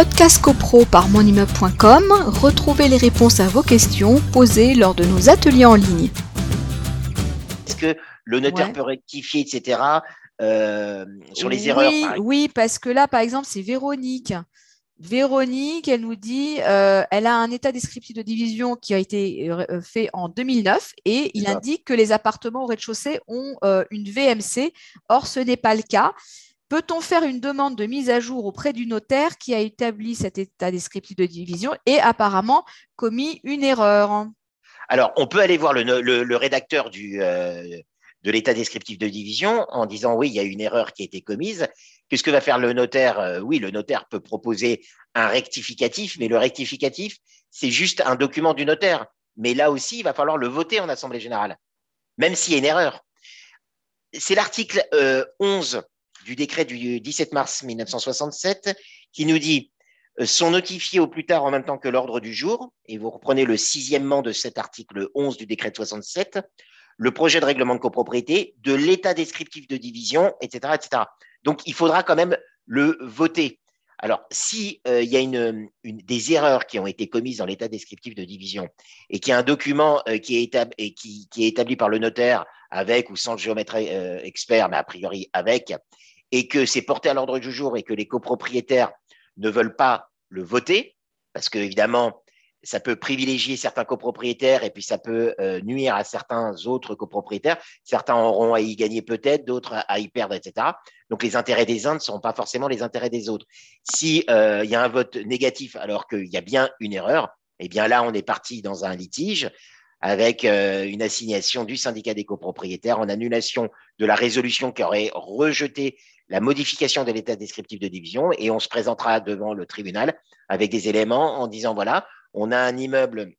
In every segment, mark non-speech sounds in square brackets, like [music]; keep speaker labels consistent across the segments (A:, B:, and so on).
A: Podcast CoPro par monimmeuble.com, retrouvez les réponses à vos questions posées lors de nos ateliers en ligne.
B: Est-ce que le notaire
A: Ouais.
B: peut rectifier, etc. euh, sur les erreurs
A: Oui,
B: par exemple
A: oui, parce que là, par exemple, c'est Véronique. Véronique, elle nous dit, euh, elle a un état descriptif de division qui a été euh, fait en 2009 et il indique que les appartements au rez-de-chaussée ont euh, une VMC. Or, ce n'est pas le cas. Peut-on faire une demande de mise à jour auprès du notaire qui a établi cet état descriptif de division et apparemment commis une erreur?
B: Alors, on peut aller voir le, rédacteur du, euh, de l'état descriptif de division en disant oui, il y a une erreur qui a été commise. Qu'est-ce que va faire le notaire? Euh, Oui, le notaire peut proposer un rectificatif, mais le rectificatif, c'est juste un document du notaire. Mais là aussi, il va falloir le voter en Assemblée générale, même s'il y a une erreur. C'est l'article euh, 11 du décret du 17 mars 1967 qui nous dit euh, sont notifiés au plus tard en même temps que l'ordre du jour, et vous reprenez le sixièmement de cet article 11 du décret de 67, le projet de règlement de copropriété, de l'état descriptif de division, etc., etc. Donc, il faudra quand même le voter. Alors, si euh, y a une, des erreurs qui ont été commises dans l'état descriptif de division et qu'il y a un document euh, qui, est établi par le notaire avec ou sans le géomètre expert, mais a priori avec, et que c'est porté à l'ordre du jour et que les copropriétaires ne veulent pas le voter, parce que évidemment, ça peut privilégier certains copropriétaires et puis ça peut euh, nuire à certains autres copropriétaires. Certains auront à y gagner peut-être, d'autres à y perdre, etc. Donc les intérêts des uns ne sont pas forcément les intérêts des autres. Si euh, il y a un vote négatif alors qu'il y a bien une erreur, eh bien là on est parti dans un litige avec euh, une assignation du syndicat des copropriétaires en annulation de la résolution qui aurait rejeté la modification de l'état descriptif de division et on se présentera devant le tribunal avec des éléments en disant voilà, on a un immeuble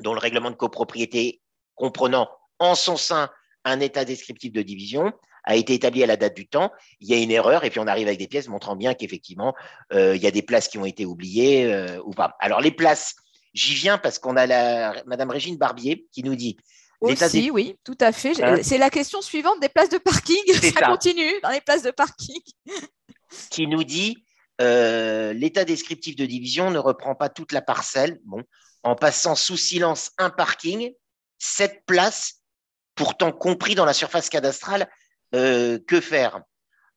B: dont le règlement de copropriété comprenant en son sein un état descriptif de division a été établi à la date du temps, il y a une erreur et puis on arrive avec des pièces montrant bien qu'effectivement euh, il y a des places qui ont été oubliées euh, ou pas. Alors les places, j'y viens parce qu'on a la Madame Régine Barbier qui nous dit
A: Aussi, oui, tout à fait.
B: Hein
A: C'est la question suivante des places de parking. [laughs] Ça,
B: ça.
A: continue dans les places de parking. [laughs]
B: qui nous dit euh, l'état descriptif de division ne reprend pas toute la parcelle. Bon, en passant sous silence un parking, sept places, pourtant compris dans la surface cadastrale, euh, que faire?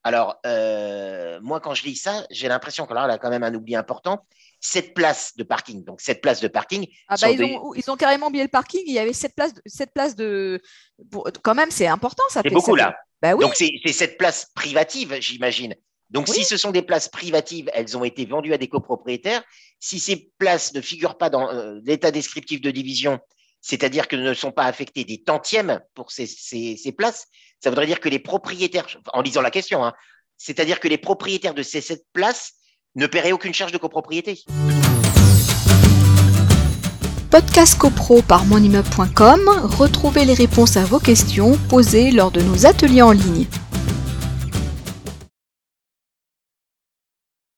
B: Alors, euh, moi, quand je lis ça, j'ai l'impression que là, elle a quand même un oubli important. Sept places de parking. Donc, sept places de parking.
A: Ah bah, ils,
B: des-
A: ont, ils ont carrément oublié le parking. Il y avait sept places, de- sept places de. quand même, c'est important. Ça
B: C'est beaucoup
A: ça
B: là.
A: Bah oui.
B: Donc, c'est c'est cette place privative, j'imagine. Donc,
A: Oui.
B: si ce sont des places privatives, elles ont été vendues à des copropriétaires. Si ces places ne figurent pas dans euh, l'état descriptif de division, c'est-à-dire que ne sont pas affectées des tantièmes pour ces places, ça voudrait dire que les propriétaires, en lisant la question, hein, c'est-à-dire que les propriétaires de ces sept places ne paieraient aucune charge de copropriété.
A: Podcast CoPro par monimmeuble.com, retrouvez les réponses à vos questions posées lors de nos ateliers en ligne.